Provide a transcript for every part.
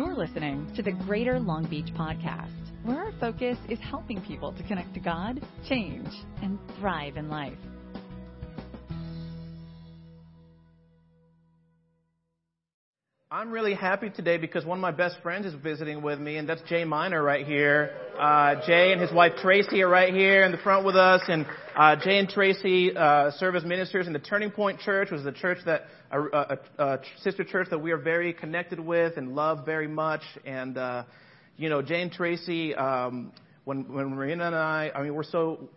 You're listening to the Greater Long Beach Podcast, where our focus is helping people to connect to God, change, and thrive in life. I'm really happy today because one of my best friends is visiting with me, and that's Jay Miner right here. Uh, Jay and his wife Tracy are right here in the front with us, and uh, Jay and Tracy uh, serve as ministers in the Turning Point Church, which is a church that a, a, a sister church that we are very connected with and love very much. And uh, you know, Jay and Tracy, um, when when Marina and I, I mean, we're so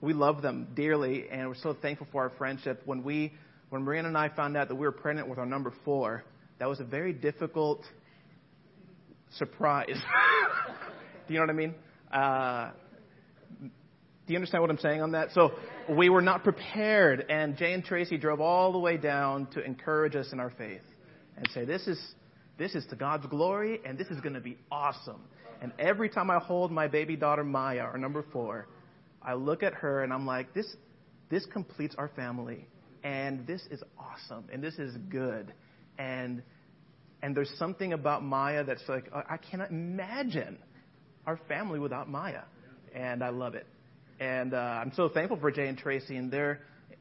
we love them dearly, and we're so thankful for our friendship. When we when Marina and I found out that we were pregnant with our number four that was a very difficult surprise. do you know what I mean? Uh, do you understand what I'm saying on that? So we were not prepared, and Jay and Tracy drove all the way down to encourage us in our faith and say, "This is this is to God's glory, and this is going to be awesome." And every time I hold my baby daughter Maya, our number four, I look at her and I'm like, "This this completes our family, and this is awesome, and this is good." And and there's something about Maya that's like I cannot imagine our family without Maya, and I love it. And uh, I'm so thankful for Jay and Tracy and their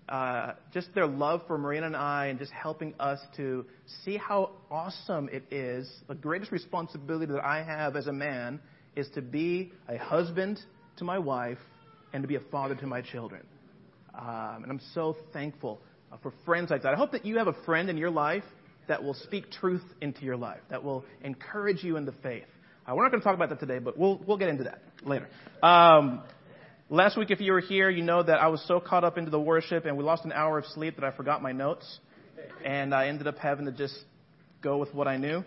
uh, just their love for Marina and I, and just helping us to see how awesome it is. The greatest responsibility that I have as a man is to be a husband to my wife and to be a father to my children. Um, and I'm so thankful uh, for friends like that. I hope that you have a friend in your life that will speak truth into your life, that will encourage you in the faith. Uh, we're not going to talk about that today, but we'll, we'll get into that later. Um, last week, if you were here, you know that I was so caught up into the worship and we lost an hour of sleep that I forgot my notes. And I ended up having to just go with what I knew.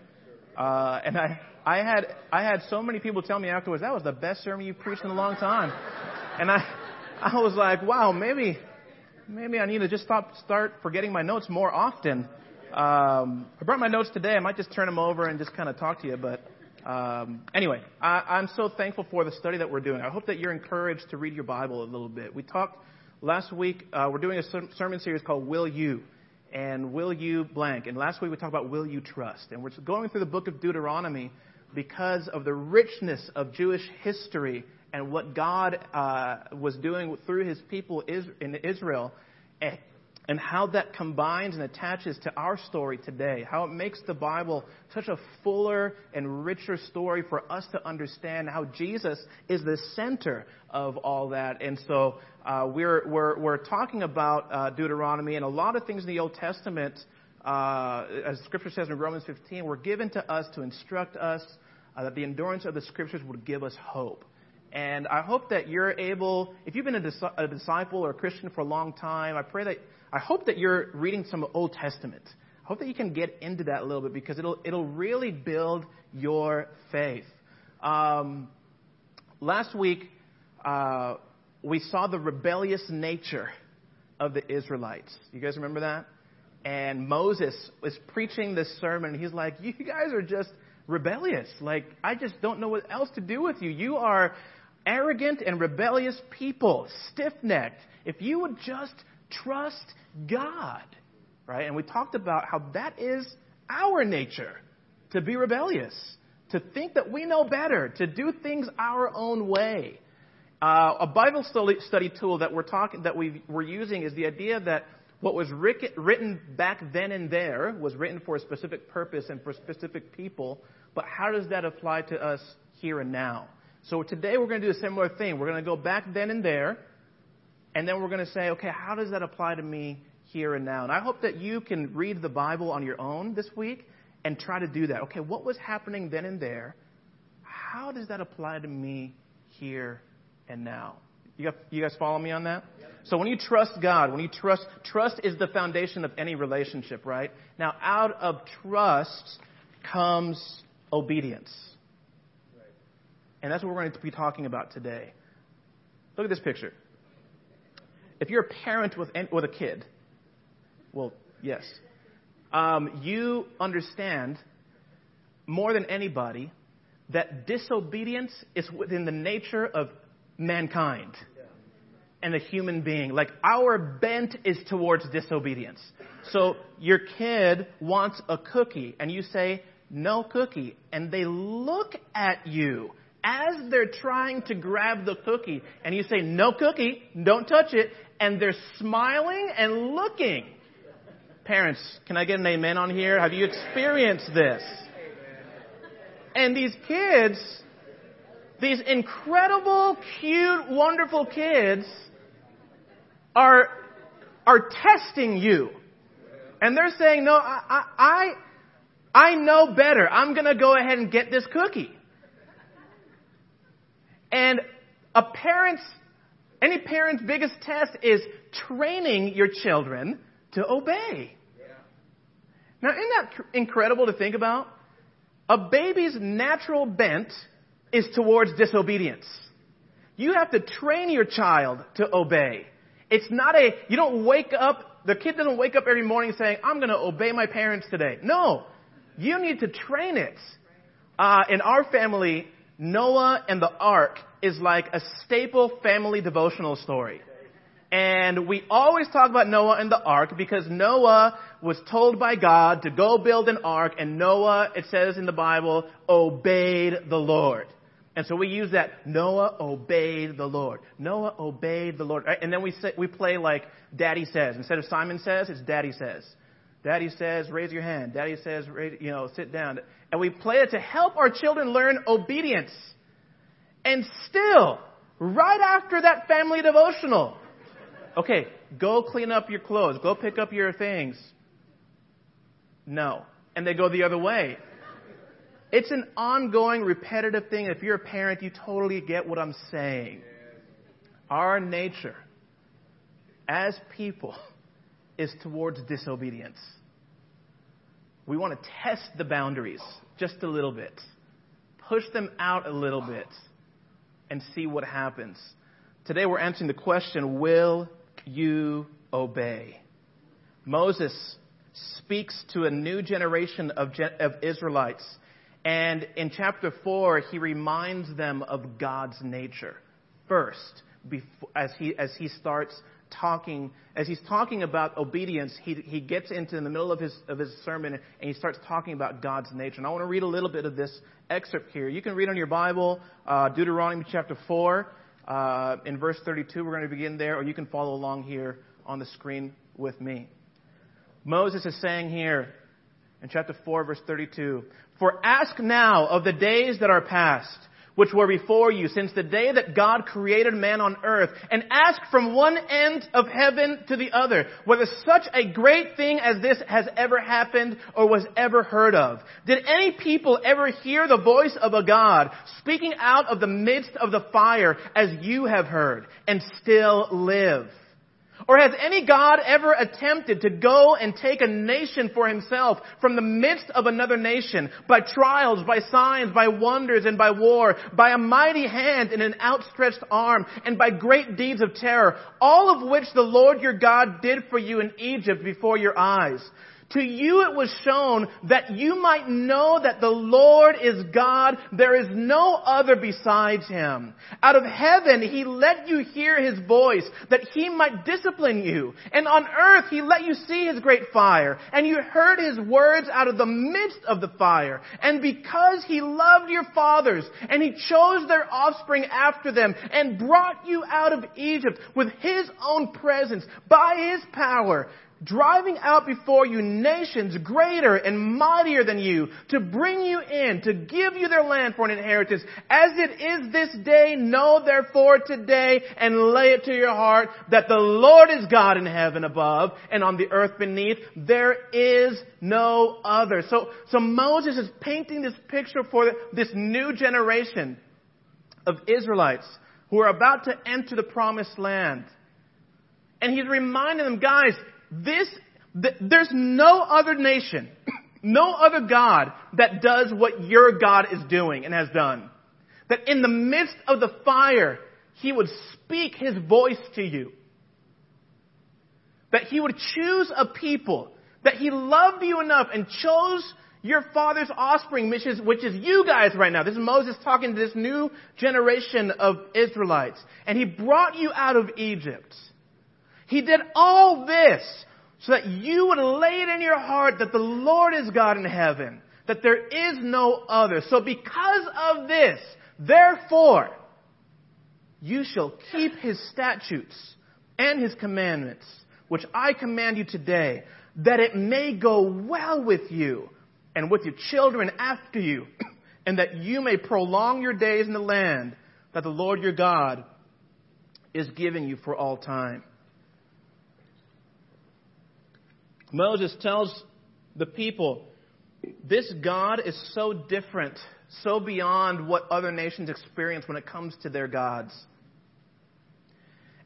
Uh, and I, I had, I had so many people tell me afterwards, that was the best sermon you preached in a long time. And I, I was like, wow, maybe, maybe I need to just stop, start forgetting my notes more often. Um, I brought my notes today. I might just turn them over and just kind of talk to you. But um, anyway, I, I'm so thankful for the study that we're doing. I hope that you're encouraged to read your Bible a little bit. We talked last week. Uh, we're doing a sermon series called "Will You." And will you blank? And last week we talked about will you trust? And we're going through the book of Deuteronomy because of the richness of Jewish history and what God uh, was doing through His people in Israel and how that combines and attaches to our story today, how it makes the Bible such a fuller and richer story for us to understand how Jesus is the center of all that. And so uh, we're, we're, we're talking about uh, Deuteronomy and a lot of things in the Old Testament, uh, as Scripture says in Romans 15, were given to us to instruct us uh, that the endurance of the Scriptures would give us hope. And I hope that you're able, if you've been a, dis- a disciple or a Christian for a long time, I pray that I hope that you're reading some Old Testament. I hope that you can get into that a little bit because it'll, it'll really build your faith. Um, last week, uh, we saw the rebellious nature of the Israelites. You guys remember that? And Moses was preaching this sermon. He's like, You guys are just rebellious. Like, I just don't know what else to do with you. You are arrogant and rebellious people, stiff necked. If you would just trust God, right? And we talked about how that is our nature to be rebellious, to think that we know better, to do things our own way. Uh, a Bible study tool that we're talking that we we're using is the idea that what was written back then and there was written for a specific purpose and for specific people, but how does that apply to us here and now? So today we're going to do a similar thing. We're going to go back then and there, and then we're going to say, okay, how does that apply to me here and now? And I hope that you can read the Bible on your own this week and try to do that. Okay, what was happening then and there? How does that apply to me here and now? You, got, you guys follow me on that? So when you trust God, when you trust, trust is the foundation of any relationship, right? Now, out of trust comes obedience. And that's what we're going to be talking about today. Look at this picture. If you're a parent with, with a kid, well, yes, um, you understand more than anybody that disobedience is within the nature of mankind and the human being. Like our bent is towards disobedience. So your kid wants a cookie and you say, no cookie. And they look at you as they're trying to grab the cookie. And you say, no cookie, don't touch it. And they're smiling and looking. Parents, can I get an amen on here? Have you experienced this? And these kids, these incredible, cute, wonderful kids are, are testing you. And they're saying, no, I, I, I know better. I'm going to go ahead and get this cookie. And a parent's, any parent's biggest test is training your children to obey. Now, isn't that incredible to think about? A baby's natural bent is towards disobedience. You have to train your child to obey. It's not a, you don't wake up, the kid doesn't wake up every morning saying, I'm going to obey my parents today. No. You need to train it. Uh, in our family, Noah and the ark is like a staple family devotional story. And we always talk about Noah and the ark because Noah was told by God to go build an ark and Noah, it says in the Bible, obeyed the Lord. And so we use that, Noah obeyed the Lord. Noah obeyed the Lord. And then we say, we play like Daddy says. Instead of Simon says, it's Daddy says. Daddy says, raise your hand. Daddy says, you know, sit down. And we play it to help our children learn obedience. And still, right after that family devotional, okay, go clean up your clothes, go pick up your things. No. And they go the other way. It's an ongoing, repetitive thing. If you're a parent, you totally get what I'm saying. Our nature as people is towards disobedience. We want to test the boundaries just a little bit, push them out a little bit, and see what happens. Today we're answering the question Will you obey? Moses speaks to a new generation of, of Israelites. And in chapter 4, he reminds them of God's nature first, as, he, as he starts talking, as he's talking about obedience, he, he gets into in the middle of his, of his sermon and he starts talking about God's nature. And I want to read a little bit of this excerpt here. You can read on your Bible, uh, Deuteronomy chapter 4, uh, in verse 32. We're going to begin there, or you can follow along here on the screen with me. Moses is saying here in chapter 4, verse 32, For ask now of the days that are past which were before you since the day that God created man on earth and ask from one end of heaven to the other whether such a great thing as this has ever happened or was ever heard of. Did any people ever hear the voice of a God speaking out of the midst of the fire as you have heard and still live? Or has any God ever attempted to go and take a nation for himself from the midst of another nation by trials, by signs, by wonders, and by war, by a mighty hand and an outstretched arm, and by great deeds of terror, all of which the Lord your God did for you in Egypt before your eyes? To you it was shown that you might know that the Lord is God. There is no other besides Him. Out of heaven He let you hear His voice that He might discipline you. And on earth He let you see His great fire. And you heard His words out of the midst of the fire. And because He loved your fathers and He chose their offspring after them and brought you out of Egypt with His own presence by His power, driving out before you nations greater and mightier than you, to bring you in, to give you their land for an inheritance. As it is this day, know therefore today and lay it to your heart that the Lord is God in heaven above and on the earth beneath. There is no other. So, so Moses is painting this picture for this new generation of Israelites who are about to enter the promised land. And he's reminding them, guys, this, th- there's no other nation, no other God that does what your God is doing and has done. That in the midst of the fire, He would speak His voice to you. That He would choose a people. That He loved you enough and chose your father's offspring, which is, which is you guys right now. This is Moses talking to this new generation of Israelites. And he brought you out of Egypt. He did all this so that you would lay it in your heart that the Lord is God in heaven, that there is no other. So because of this, therefore, you shall keep his statutes and his commandments, which I command you today, that it may go well with you and with your children after you, and that you may prolong your days in the land that the Lord your God is giving you for all time. Moses tells the people, this God is so different, so beyond what other nations experience when it comes to their gods.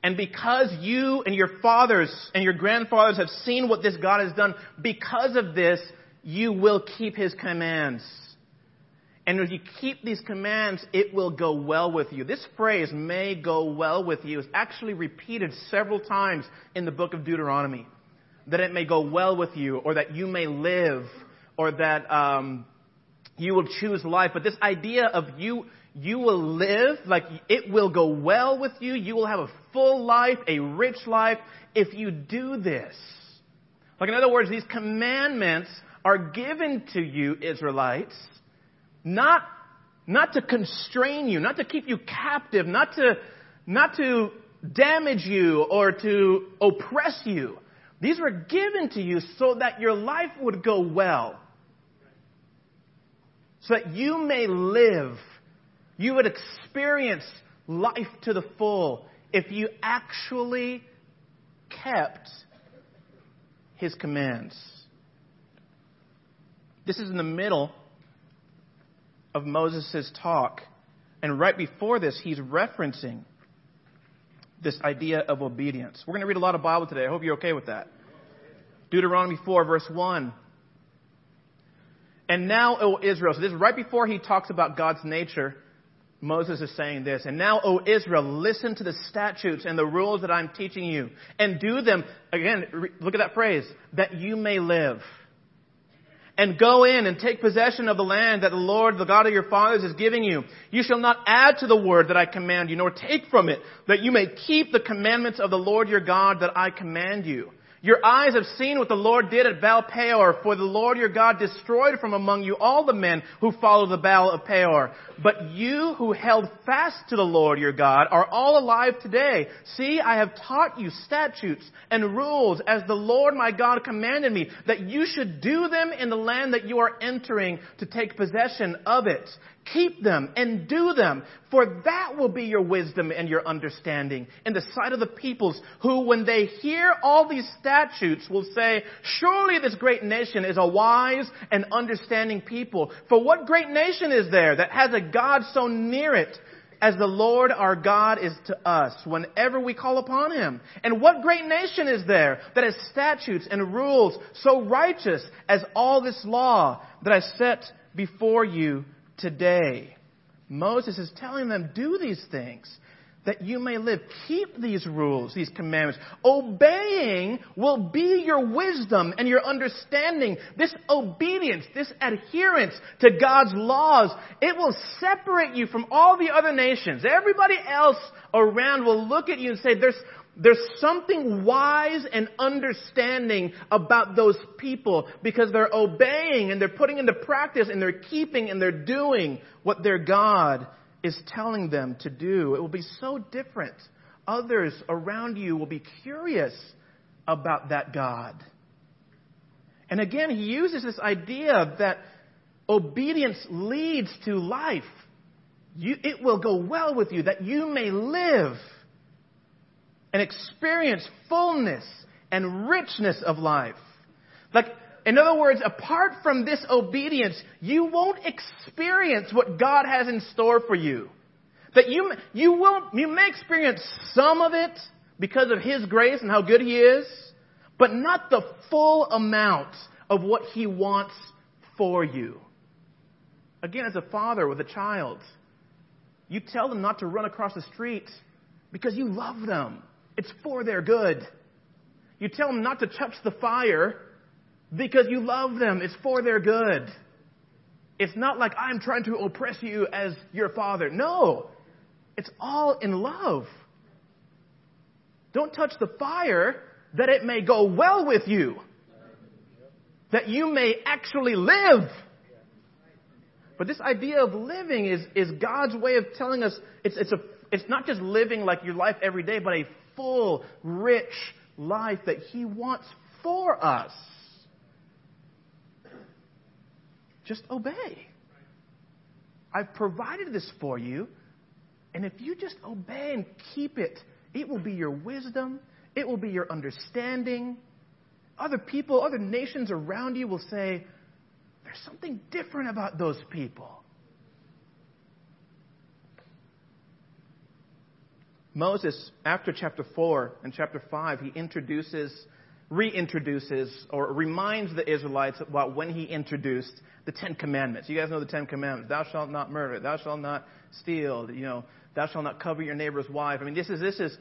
And because you and your fathers and your grandfathers have seen what this God has done, because of this, you will keep his commands. And if you keep these commands, it will go well with you. This phrase, may go well with you, is actually repeated several times in the book of Deuteronomy. That it may go well with you, or that you may live, or that um, you will choose life. But this idea of you, you will live, like it will go well with you, you will have a full life, a rich life, if you do this. Like, in other words, these commandments are given to you, Israelites, not, not to constrain you, not to keep you captive, not to, not to damage you or to oppress you. These were given to you so that your life would go well. So that you may live. You would experience life to the full if you actually kept His commands. This is in the middle of Moses' talk. And right before this, he's referencing this idea of obedience. We're going to read a lot of Bible today. I hope you're okay with that. Deuteronomy 4, verse 1. And now, O Israel, so this is right before he talks about God's nature. Moses is saying this, and now, O Israel, listen to the statutes and the rules that I'm teaching you, and do them, again, look at that phrase, that you may live and go in and take possession of the land that the Lord, the God of your fathers, is giving you. You shall not add to the word that I command you, nor take from it, that you may keep the commandments of the Lord your God that I command you. Your eyes have seen what the Lord did at Baal Peor, for the Lord your God destroyed from among you all the men who followed the Baal of Peor. But you who held fast to the Lord your God are all alive today. See, I have taught you statutes and rules as the Lord my God commanded me, that you should do them in the land that you are entering to take possession of it. Keep them and do them, for that will be your wisdom and your understanding in the sight of the peoples who, when they hear all these statutes, will say, Surely this great nation is a wise and understanding people. For what great nation is there that has a God so near it as the Lord our God is to us whenever we call upon Him? And what great nation is there that has statutes and rules so righteous as all this law that I set before you today. Moses is telling them, do these things that you may live. Keep these rules, these commandments. Obeying will be your wisdom and your understanding. This obedience, this adherence to God's laws, it will separate you from all the other nations. Everybody else around will look at you and say, there's, there's something wise and understanding about those people because they're obeying and they're putting into practice and they're keeping and they're doing what their God is telling them to do. It will be so different. Others around you will be curious about that God. And again, he uses this idea that obedience leads to life. You, it will go well with you, that you may live and experience fullness and richness of life. Like, in other words, apart from this obedience, you won't experience what God has in store for you. That you, you will, you may experience some of it because of His grace and how good He is, but not the full amount of what He wants for you. Again, as a father with a child, you tell them not to run across the street because you love them. It's for their good. You tell them not to touch the fire because you love them. It's for their good. It's not like I'm trying to oppress you as your father. No. It's all in love. Don't touch the fire that it may go well with you. That you may actually live. But this idea of living is, is God's way of telling us it's, it's, a, it's not just living like your life every day, but a full, rich life that He wants for us. Just obey. I've provided this for you, and if you just obey and keep it, it will be your wisdom, it will be your understanding. Other people, other nations around you will say, there's something different about those people. Moses, after chapter 4 and chapter 5, he introduces, reintroduces, or reminds the Israelites about when he introduced the Ten Commandments. You guys know the Ten Commandments. Thou shalt not murder. Thou shalt not steal. You know, thou shalt not cover your neighbor's wife. I mean, this is, this is,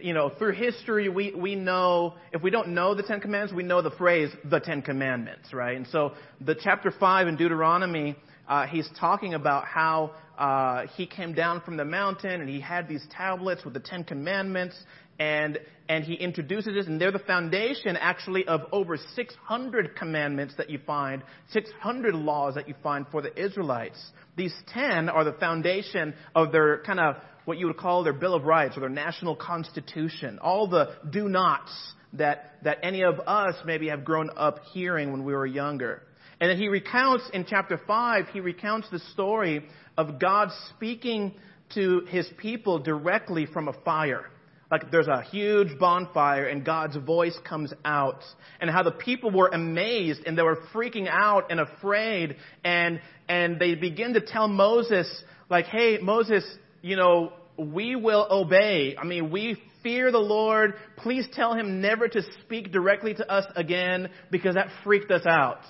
you know, through history, we, we know, if we don't know the Ten Commandments, we know the phrase, the Ten Commandments, right? And so the chapter 5 in Deuteronomy, uh, he's talking about how uh, he came down from the mountain and he had these tablets with the Ten Commandments, and and he introduces this, and they're the foundation actually of over 600 commandments that you find, 600 laws that you find for the Israelites. These 10 are the foundation of their kind of what you would call their Bill of Rights or their national constitution. All the do nots that, that any of us maybe have grown up hearing when we were younger. And then he recounts in chapter 5, he recounts the story of God speaking to his people directly from a fire. Like there's a huge bonfire and God's voice comes out. And how the people were amazed and they were freaking out and afraid. And, and they begin to tell Moses, like, hey, Moses, you know, we will obey. I mean, we fear the Lord. Please tell him never to speak directly to us again because that freaked us out.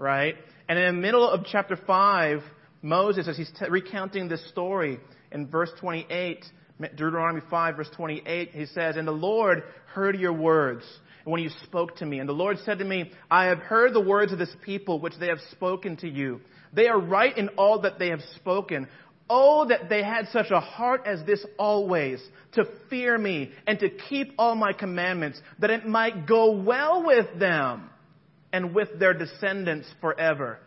Right? And in the middle of chapter 5, Moses, as he's t- recounting this story in verse 28, Deuteronomy 5 verse 28, he says, And the Lord heard your words when you spoke to me. And the Lord said to me, I have heard the words of this people which they have spoken to you. They are right in all that they have spoken. Oh, that they had such a heart as this always, to fear me and to keep all my commandments, that it might go well with them and with their descendants forever.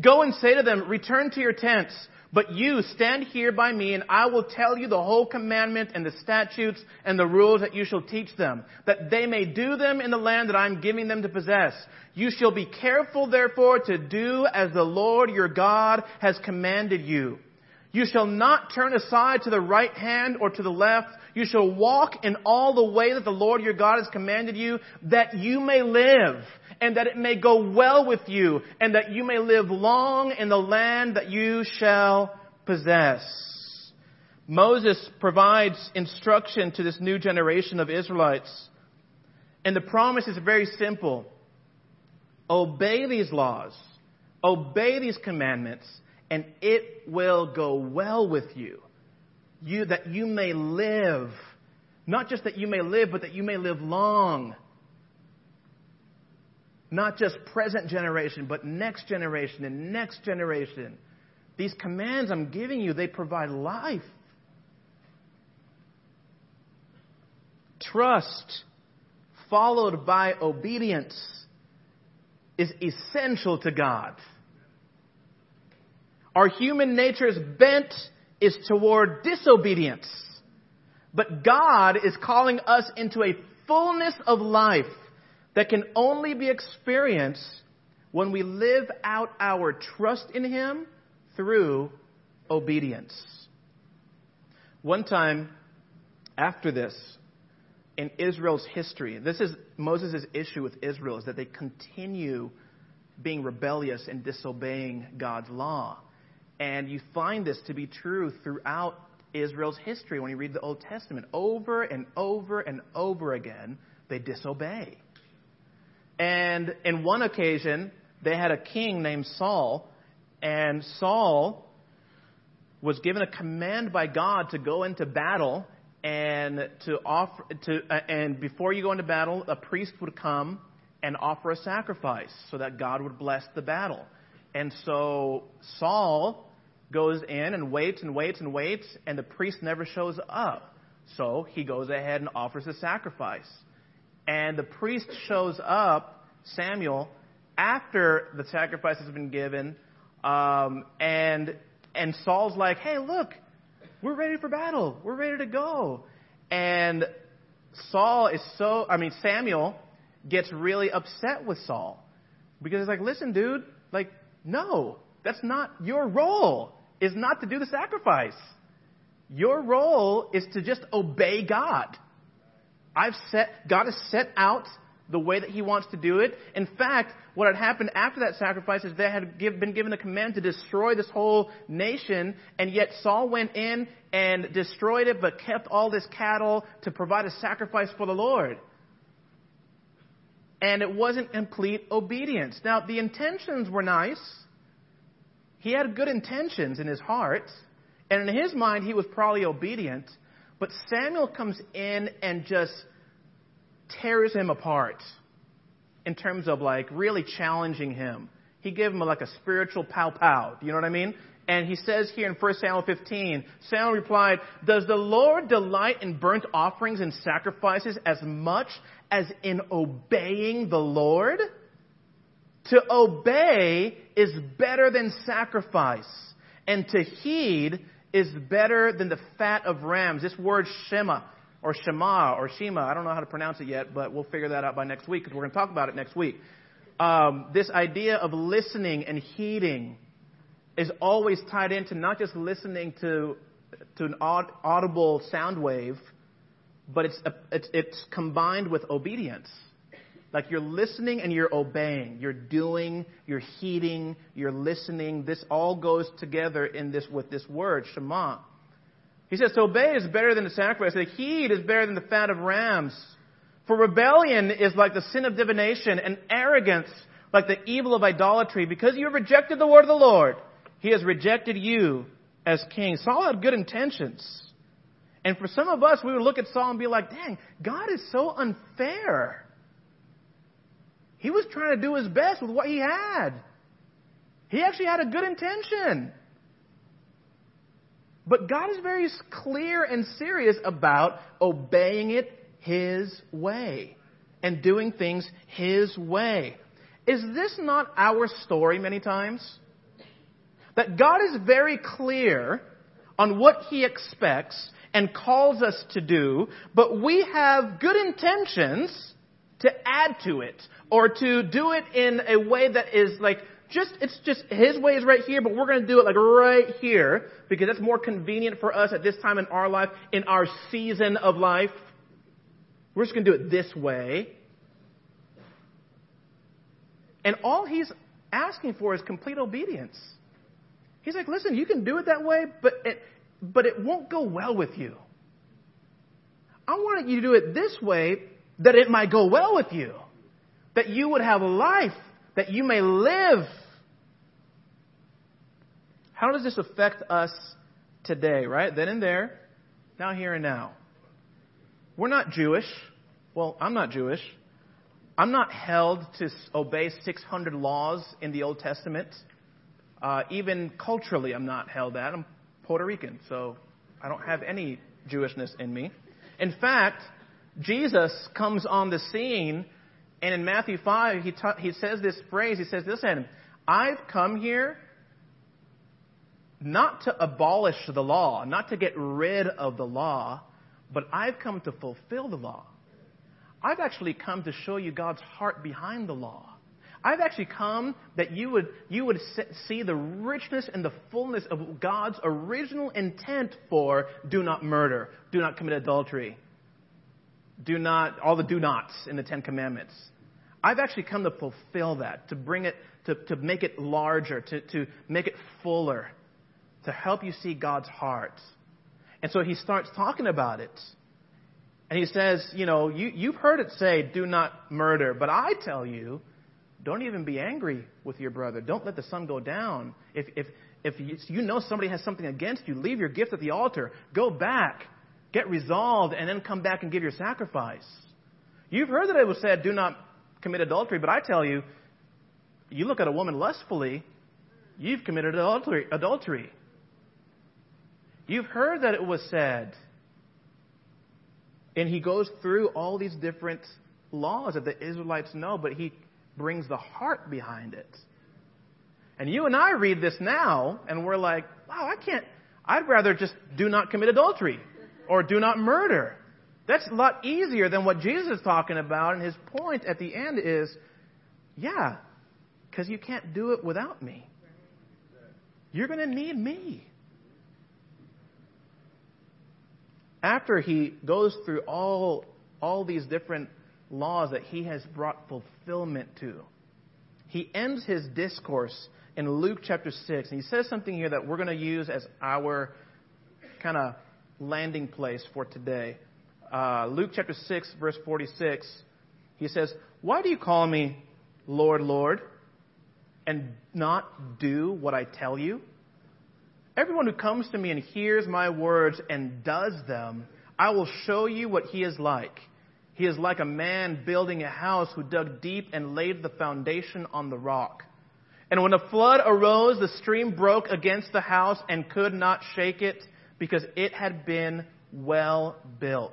Go and say to them, return to your tents. But you stand here by me, and I will tell you the whole commandment and the statutes and the rules that you shall teach them, that they may do them in the land that I am giving them to possess. You shall be careful, therefore, to do as the Lord your God has commanded you. You shall not turn aside to the right hand or to the left. You shall walk in all the way that the Lord your God has commanded you, that you may live and that it may go well with you, and that you may live long in the land that you shall possess. Moses provides instruction to this new generation of Israelites. And the promise is very simple. Obey these laws. Obey these commandments and it will go well with you. You, that you may live. Not just that you may live, but that you may live long not just present generation, but next generation and next generation. These commands I'm giving you, they provide life. Trust followed by obedience is essential to God. Our human nature's bent is toward disobedience. But God is calling us into a fullness of life that can only be experienced when we live out our trust in Him through obedience. One time after this, in Israel's history, this is Moses' issue with Israel, is that they continue being rebellious and disobeying God's law. And you find this to be true throughout Israel's history when you read the Old Testament. Over and over and over again, they disobey. And in one occasion, they had a king named Saul, and Saul was given a command by God to go into battle and to offer to uh, and before you go into battle, a priest would come and offer a sacrifice so that God would bless the battle. And so Saul goes in and waits and waits and waits, and the priest never shows up. So he goes ahead and offers a sacrifice. And the priest shows up, Samuel, after the sacrifice has been given, Um, and and Saul's like, "Hey, look, we're ready for battle. We're ready to go." And Saul is so, I mean, Samuel gets really upset with Saul because he's like, "Listen, dude, like, no, that's not your role. Is not to do the sacrifice. Your role is to just obey God. I've set, God has set out the way that He wants to do it. In fact, what had happened after that sacrifice is they had give, been given the command to destroy this whole nation, and yet Saul went in and destroyed it, but kept all this cattle to provide a sacrifice for the Lord. And it wasn't complete obedience. Now, the intentions were nice. He had good intentions in his heart, and in his mind, he was probably obedient. But Samuel comes in and just tears him apart in terms of like really challenging him. He gave him like a spiritual pow pow. Do you know what I mean? And he says here in 1 Samuel 15, Samuel replied, Does the Lord delight in burnt offerings and sacrifices as much as in obeying the Lord? To obey is better than sacrifice, and to heed is better than the fat of rams. This word shema, or shema, or shema, I don't know how to pronounce it yet, but we'll figure that out by next week because we're going to talk about it next week. Um, this idea of listening and heeding is always tied into not just listening to to an audible sound wave, but it's, it's, it's combined with obedience. Like you're listening and you're obeying. You're doing, you're heeding, you're listening. This all goes together in this with this word, Shema. He says, to obey is better than the sacrifice. The heed is better than the fat of rams. For rebellion is like the sin of divination, and arrogance like the evil of idolatry. Because you have rejected the word of the Lord, he has rejected you as king. Saul had good intentions. And for some of us, we would look at Saul and be like, dang, God is so unfair. He was trying to do his best with what he had. He actually had a good intention. But God is very clear and serious about obeying it His way and doing things His way. Is this not our story many times? That God is very clear on what He expects and calls us to do, but we have good intentions to add to it or to do it in a way that is like just it's just his way is right here, but we're going to do it like right here because that's more convenient for us at this time in our life, in our season of life. We're just going to do it this way. And all he's asking for is complete obedience. He's like, listen, you can do it that way, but it, but it won't go well with you. I want you to do it this way that it might go well with you that you would have a life, that you may live. How does this affect us today, right? Then and there, now, here, and now. We're not Jewish. Well, I'm not Jewish. I'm not held to obey 600 laws in the Old Testament. Uh, even culturally, I'm not held that. I'm Puerto Rican, so I don't have any Jewishness in me. In fact, Jesus comes on the scene and in Matthew 5, he, ta- he says this phrase. He says, Listen, I've come here not to abolish the law, not to get rid of the law, but I've come to fulfill the law. I've actually come to show you God's heart behind the law. I've actually come that you would, you would see the richness and the fullness of God's original intent for do not murder, do not commit adultery, do not, all the do nots in the Ten Commandments. I've actually come to fulfill that, to bring it, to, to make it larger, to, to make it fuller, to help you see God's heart. And so he starts talking about it. And he says, you know, you, you've heard it say, do not murder, but I tell you, don't even be angry with your brother. Don't let the sun go down. If, if, if you know somebody has something against you, leave your gift at the altar. Go back. Get resolved and then come back and give your sacrifice. You've heard that it was said, do not commit adultery, but I tell you, you look at a woman lustfully, you've committed adultery. adultery. You've heard that it was said. And he goes through all these different laws that the Israelites know, but he brings the heart behind it. And you and I read this now, and we're like, wow, I can't, I'd rather just do not commit adultery or do not murder. That's a lot easier than what Jesus is talking about. And his point at the end is, yeah, because you can't do it without me. You're going to need me. After he goes through all, all these different laws that he has brought fulfillment to, he ends his discourse in Luke chapter 6, and he says something here that we're going to use as our kind of landing place for today. Uh, Luke chapter 6, verse 46, he says, Why do you call me Lord, Lord, and not do what I tell you? Everyone who comes to me and hears my words and does them, I will show you what he is like. He is like a man building a house who dug deep and laid the foundation on the rock. And when a flood arose, the stream broke against the house and could not shake it because it had been well built.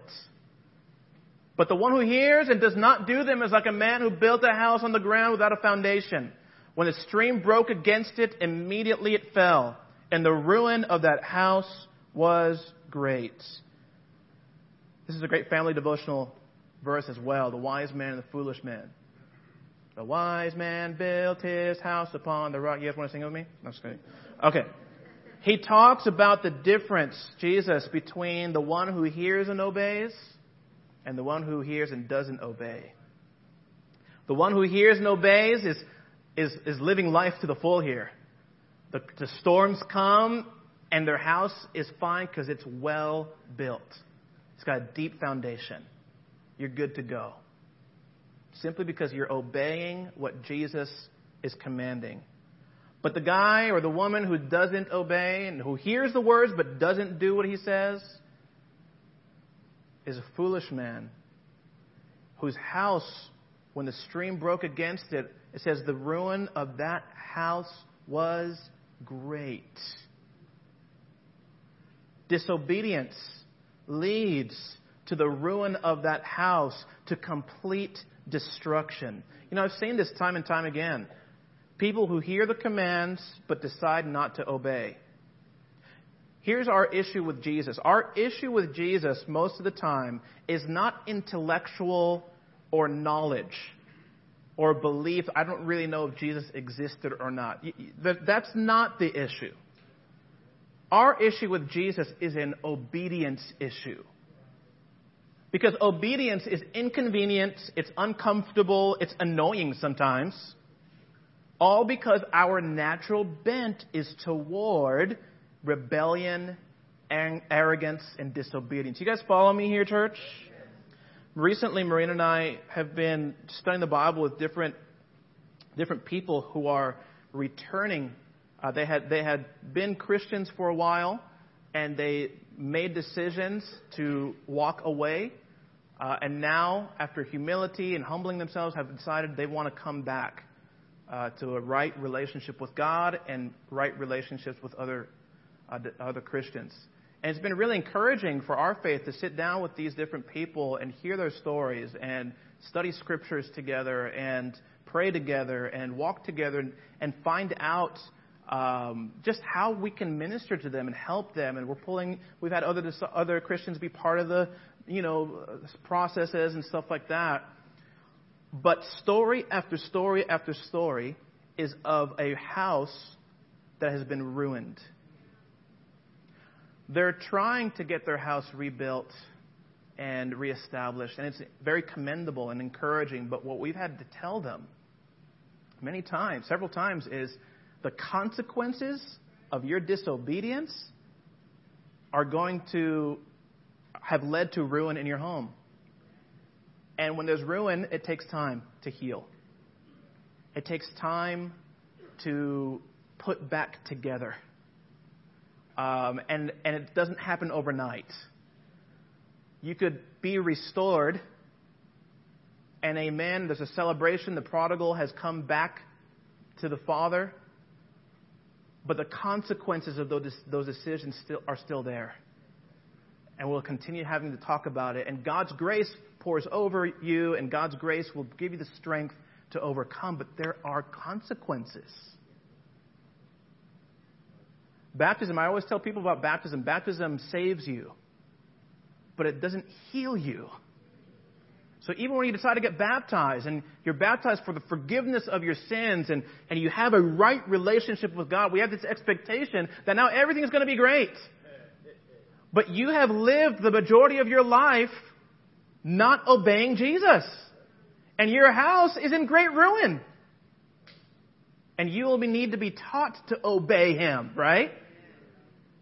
But the one who hears and does not do them is like a man who built a house on the ground without a foundation. When the stream broke against it, immediately it fell, and the ruin of that house was great. This is a great family devotional verse as well the wise man and the foolish man. The wise man built his house upon the rock. You guys want to sing with me? No, just kidding. Okay. He talks about the difference, Jesus, between the one who hears and obeys and the one who hears and doesn't obey. The one who hears and obeys is, is, is living life to the full here. The, the storms come and their house is fine because it's well built. It's got a deep foundation. You're good to go simply because you're obeying what Jesus is commanding. But the guy or the woman who doesn't obey and who hears the words but doesn't do what he says is a foolish man whose house, when the stream broke against it, it says the ruin of that house was great. Disobedience leads to the ruin of that house, to complete destruction. You know, I've seen this time and time again. People who hear the commands but decide not to obey. Here's our issue with Jesus. Our issue with Jesus, most of the time, is not intellectual or knowledge or belief. I don't really know if Jesus existed or not. That's not the issue. Our issue with Jesus is an obedience issue. Because obedience is inconvenient, it's uncomfortable, it's annoying sometimes. All because our natural bent is toward rebellion, and arrogance, and disobedience. You guys follow me here, church? Recently, Marina and I have been studying the Bible with different, different people who are returning. Uh, they, had, they had been Christians for a while, and they made decisions to walk away. Uh, and now, after humility and humbling themselves, have decided they want to come back uh, to a right relationship with God and right relationships with other, uh, other Christians. And it's been really encouraging for our faith to sit down with these different people and hear their stories and study scriptures together and pray together and walk together and, and find out um, just how we can minister to them and help them. And we're pulling, we've had other, other Christians be part of the, you know, processes and stuff like that. But story after story after story is of a house that has been ruined. They're trying to get their house rebuilt and reestablished, and it's very commendable and encouraging. But what we've had to tell them many times, several times, is the consequences of your disobedience are going to have led to ruin in your home. And when there's ruin, it takes time to heal. It takes time to put back together. Um, and, and it doesn't happen overnight. You could be restored, and amen, there's a celebration. The prodigal has come back to the Father but the consequences of those, those decisions still, are still there. And we'll continue having to talk about it. And God's grace pours over you, and God's grace will give you the strength to overcome. But there are consequences. Baptism, I always tell people about baptism. Baptism saves you, but it doesn't heal you. So even when you decide to get baptized and you're baptized for the forgiveness of your sins and, and you have a right relationship with God, we have this expectation that now everything is going to be great. But you have lived the majority of your life not obeying Jesus. And your house is in great ruin. And you will need to be taught to obey Him, right?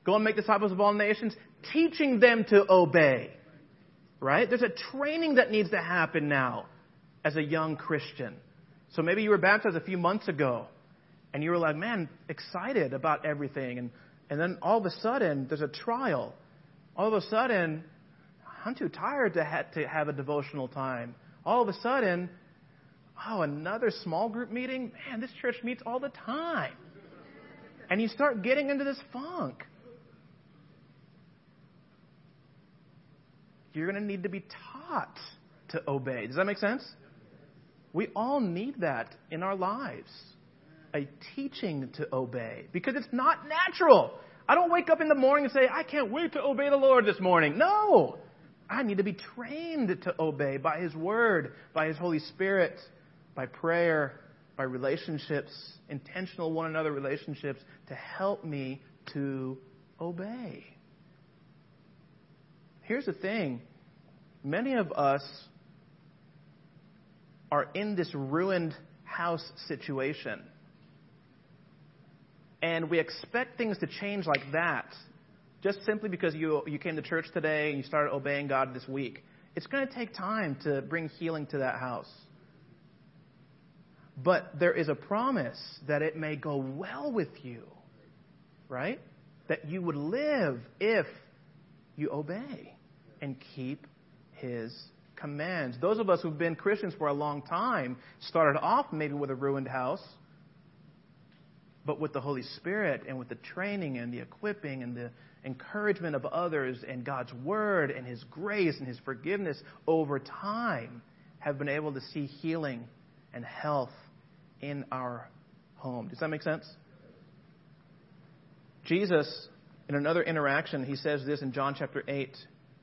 Go and make disciples of all nations, teaching them to obey right? There's a training that needs to happen now as a young Christian. So maybe you were baptized a few months ago and you were like, man, excited about everything. And, and then all of a sudden, there's a trial. All of a sudden, I'm too tired to, ha- to have a devotional time. All of a sudden, oh, another small group meeting? Man, this church meets all the time. And you start getting into this funk. you're going to need to be taught to obey. Does that make sense? We all need that in our lives a teaching to obey because it's not natural. I don't wake up in the morning and say, I can't wait to obey the Lord this morning. No. I need to be trained to obey by His Word, by His Holy Spirit, by prayer, by relationships, intentional one another relationships to help me to obey. Here's the thing many of us are in this ruined house situation. And we expect things to change like that just simply because you, you came to church today and you started obeying God this week. It's going to take time to bring healing to that house. But there is a promise that it may go well with you, right? That you would live if you obey and keep his commands. Those of us who've been Christians for a long time started off maybe with a ruined house, but with the Holy Spirit and with the training and the equipping and the encouragement of others and God's Word and His grace and His forgiveness over time have been able to see healing and health in our home. Does that make sense? Jesus, in another interaction, he says this in John chapter 8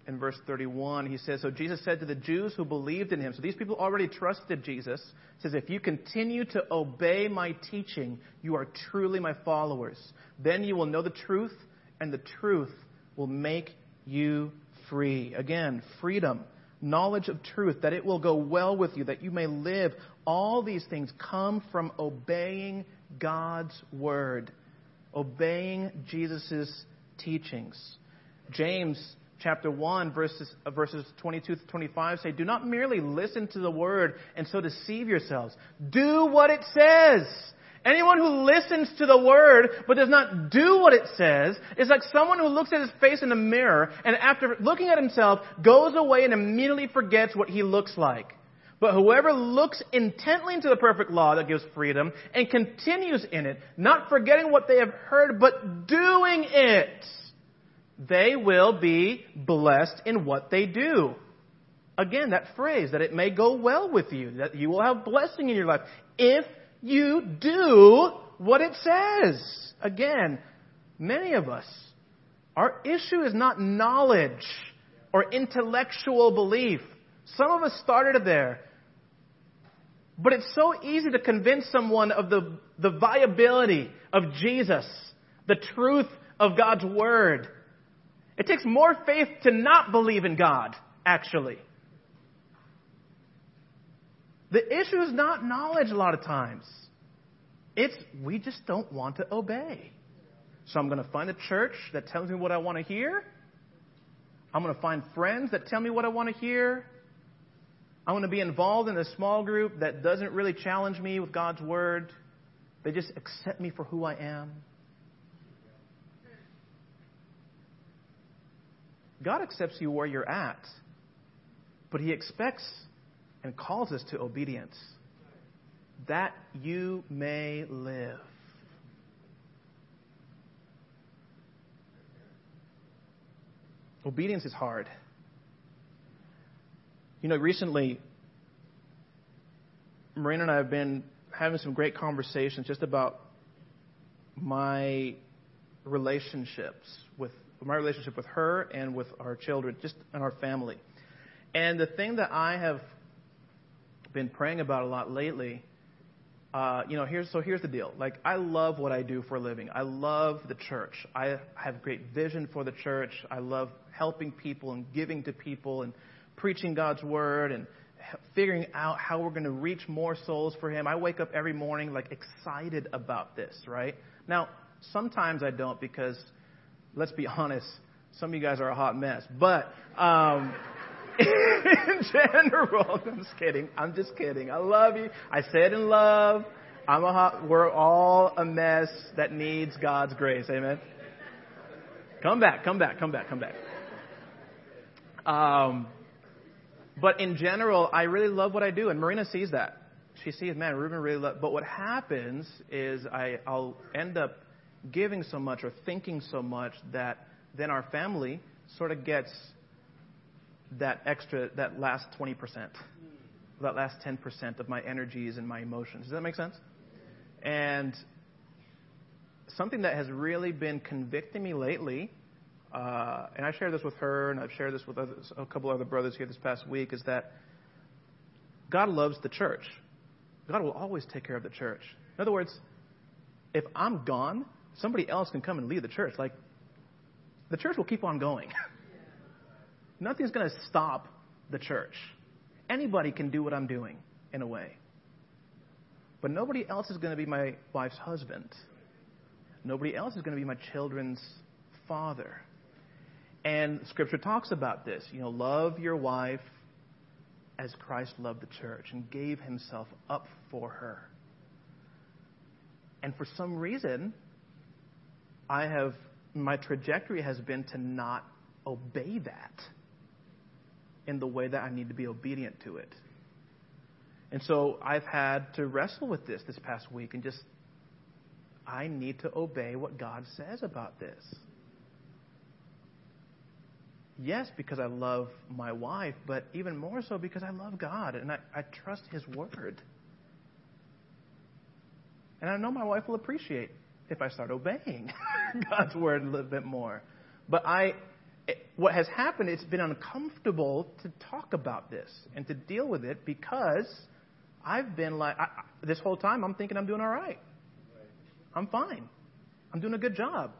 in verse 31, he says, So Jesus said to the Jews who believed in him, so these people already trusted Jesus, says, If you continue to obey my teaching, you are truly my followers. Then you will know the truth, and the truth will make you free. Again, freedom, knowledge of truth, that it will go well with you, that you may live. All these things come from obeying God's word, obeying Jesus' teachings. James chapter 1, verses, uh, verses 22 to 25 say, Do not merely listen to the word and so deceive yourselves. Do what it says. Anyone who listens to the word but does not do what it says is like someone who looks at his face in a mirror and after looking at himself goes away and immediately forgets what he looks like. But whoever looks intently into the perfect law that gives freedom and continues in it, not forgetting what they have heard, but doing it, they will be blessed in what they do. Again, that phrase, that it may go well with you, that you will have blessing in your life if you do what it says. Again, many of us, our issue is not knowledge or intellectual belief. Some of us started there. But it's so easy to convince someone of the, the viability of Jesus, the truth of God's Word. It takes more faith to not believe in God, actually. The issue is not knowledge a lot of times. It's we just don't want to obey. So I'm going to find a church that tells me what I want to hear. I'm going to find friends that tell me what I want to hear. I'm going to be involved in a small group that doesn't really challenge me with God's word. They just accept me for who I am. God accepts you where you're at, but He expects and calls us to obedience that you may live. Obedience is hard. You know, recently, Marina and I have been having some great conversations just about my relationships with my relationship with her and with our children, just in our family. And the thing that I have been praying about a lot lately, uh, you know, here's so here's the deal. Like I love what I do for a living. I love the church. I have great vision for the church. I love helping people and giving to people and preaching God's word and figuring out how we're going to reach more souls for him. I wake up every morning like excited about this, right? Now, sometimes I don't because let's be honest, some of you guys are a hot mess. But um, in general, I'm just kidding. I'm just kidding. I love you. I said in love. I'm a hot. We're all a mess that needs God's grace. Amen. Come back. Come back. Come back. Come back. Um, but in general, I really love what I do, and Marina sees that. She sees, man, Ruben really loves. But what happens is I, I'll end up giving so much or thinking so much that then our family sort of gets that extra, that last 20%, that last 10% of my energies and my emotions. Does that make sense? And something that has really been convicting me lately, uh, and I shared this with her, and I've shared this with others, a couple other brothers here this past week, is that God loves the church. God will always take care of the church. In other words, if I'm gone, somebody else can come and lead the church. Like, the church will keep on going. Nothing's going to stop the church. Anybody can do what I'm doing, in a way. But nobody else is going to be my wife's husband. Nobody else is going to be my children's father. And Scripture talks about this. You know, love your wife as Christ loved the church and gave himself up for her. And for some reason, I have, my trajectory has been to not obey that in the way that I need to be obedient to it. And so I've had to wrestle with this this past week and just, I need to obey what God says about this. Yes, because I love my wife, but even more so because I love God and I, I trust His Word. And I know my wife will appreciate if I start obeying God's word a little bit more. But I, what has happened, it's been uncomfortable to talk about this and to deal with it because I've been like, I, this whole time I'm thinking I'm doing all right. I'm fine. I'm doing a good job.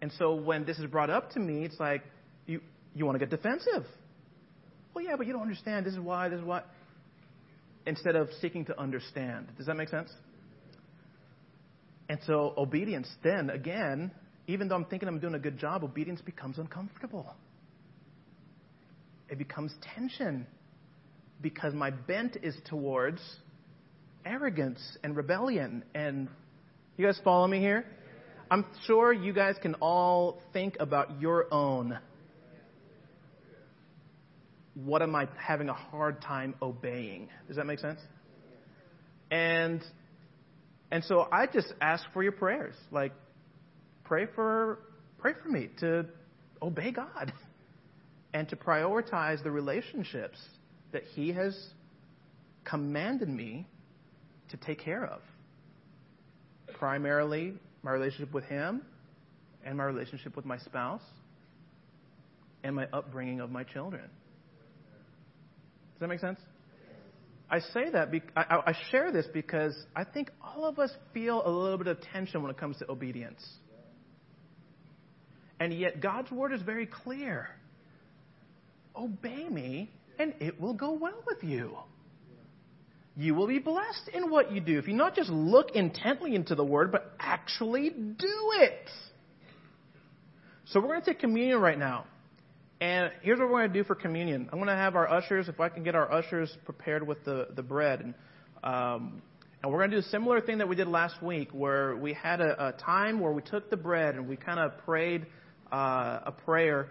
And so when this is brought up to me, it's like, you, you want to get defensive. Well, yeah, but you don't understand. This is why, this is why. Instead of seeking to understand. Does that make sense? And so obedience then, again, even though I'm thinking I'm doing a good job, obedience becomes uncomfortable. It becomes tension because my bent is towards arrogance and rebellion. And you guys follow me here? I'm sure you guys can all think about your own. What am I having a hard time obeying? Does that make sense? And and so I just ask for your prayers. Like, pray for, pray for me to obey God and to prioritize the relationships that He has commanded me to take care of. Primarily, my relationship with Him and my relationship with my spouse and my upbringing of my children. Does that make sense? I say that, be, I, I share this because I think all of us feel a little bit of tension when it comes to obedience. And yet God's word is very clear. Obey me, and it will go well with you. You will be blessed in what you do. If you not just look intently into the word, but actually do it. So we're going to take communion right now. And here's what we're going to do for communion. I'm going to have our ushers, if I can get our ushers prepared with the, the bread. And, um, and we're going to do a similar thing that we did last week, where we had a, a time where we took the bread and we kind of prayed uh, a prayer,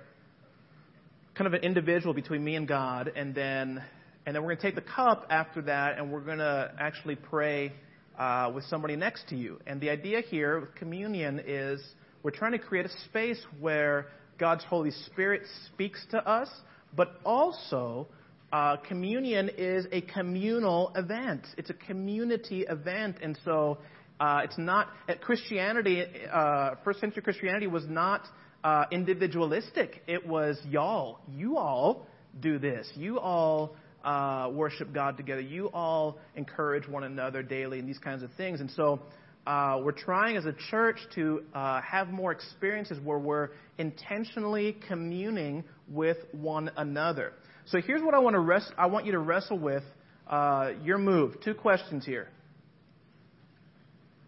kind of an individual between me and God. And then, and then we're going to take the cup after that and we're going to actually pray uh, with somebody next to you. And the idea here with communion is we're trying to create a space where God's Holy Spirit speaks to us, but also uh, communion is a communal event. It's a community event, and so Uh, it's not Christianity. Uh, first century Christianity was not uh, individualistic. It was y'all. You all do this. You all uh, worship God together. You all encourage one another daily and these kinds of things. And so uh, we're trying as a church to uh, have more experiences where we're intentionally communing with one another. So here's what I want to rest, I want you to wrestle with uh, your move. Two questions here.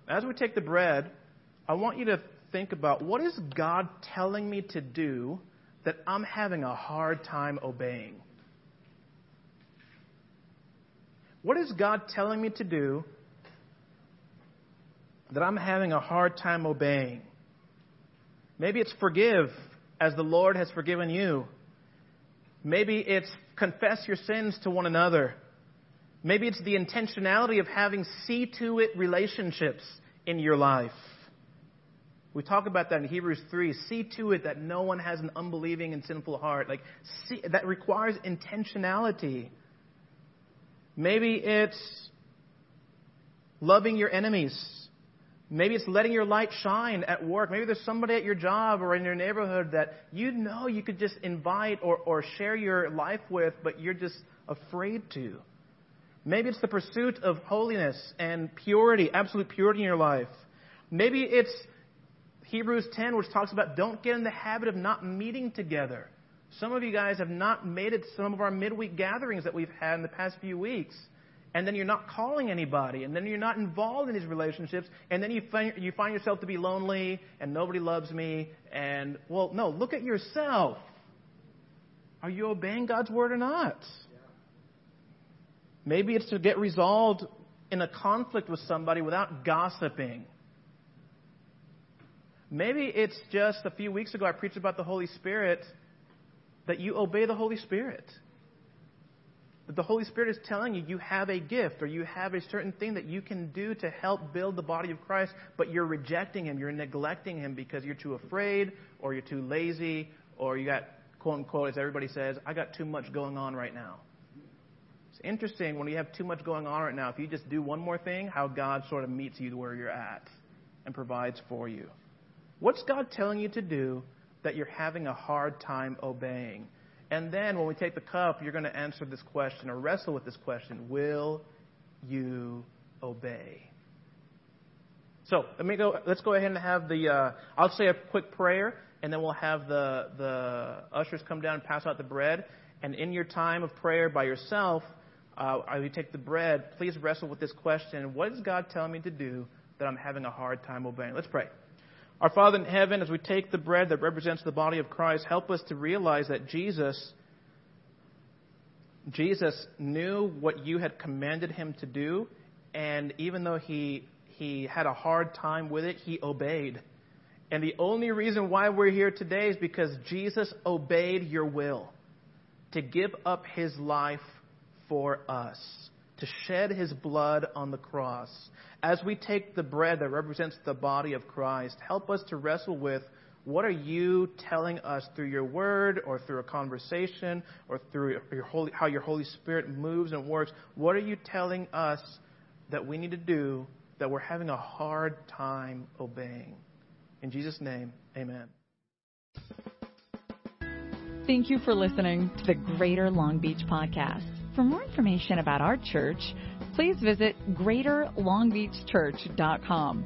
As we take the bread, I want you to think about what is God telling me to do that I'm having a hard time obeying? What is God telling me to do that I'm having a hard time obeying? Maybe it's forgive as the Lord has forgiven you. Maybe it's confess your sins to one another. Maybe it's the intentionality of having see to it relationships in your life. We talk about that in Hebrews 3. See to it that no one has an unbelieving and sinful heart. Like, see, that requires intentionality. Maybe it's loving your enemies. Maybe it's letting your light shine at work. Maybe there's somebody at your job or in your neighborhood that you know you could just invite or, or share your life with, but you're just afraid to. Maybe it's the pursuit of holiness and purity, absolute purity in your life. Maybe it's Hebrews 10, which talks about don't get in the habit of not meeting together. Some of you guys have not made it to some of our midweek gatherings that we've had in the past few weeks. And then you're not calling anybody, and then you're not involved in these relationships, and then you find, you find yourself to be lonely, and nobody loves me, and, well, no, look at yourself. Are you obeying God's word or not? Maybe it's to get resolved in a conflict with somebody without gossiping. Maybe it's just a few weeks ago I preached about the Holy Spirit that you obey the Holy Spirit. That the Holy Spirit is telling you you have a gift or you have a certain thing that you can do to help build the body of Christ, but you're rejecting Him, you're neglecting Him because you're too afraid or you're too lazy or you got, quote unquote, as everybody says, I got too much going on right now. It's interesting when you have too much going on right now, if you just do one more thing, how God sort of meets you where you're at and provides for you. What's God telling you to do that you're having a hard time obeying? And then when we take the cup, you're going to answer this question or wrestle with this question Will you obey? So let me go. Let's go ahead and have the. Uh, I'll say a quick prayer, and then we'll have the the ushers come down and pass out the bread. And in your time of prayer by yourself, uh, you take the bread, please wrestle with this question What is God telling me to do that I'm having a hard time obeying? Let's pray. Our Father in heaven, as we take the bread that represents the body of Christ, help us to realize that Jesus, Jesus knew what you had commanded him to do, and even though he, he had a hard time with it, he obeyed. And the only reason why we're here today is because Jesus obeyed your will to give up his life for us, to shed his blood on the cross. As we take the bread that represents the body of Christ, help us to wrestle with what are you telling us through your word or through a conversation or through your Holy, how your Holy Spirit moves and works? What are you telling us that we need to do that we're having a hard time obeying? In Jesus' name, amen. Thank you for listening to the Greater Long Beach Podcast. For more information about our church, please visit greaterlongbeachchurch.com.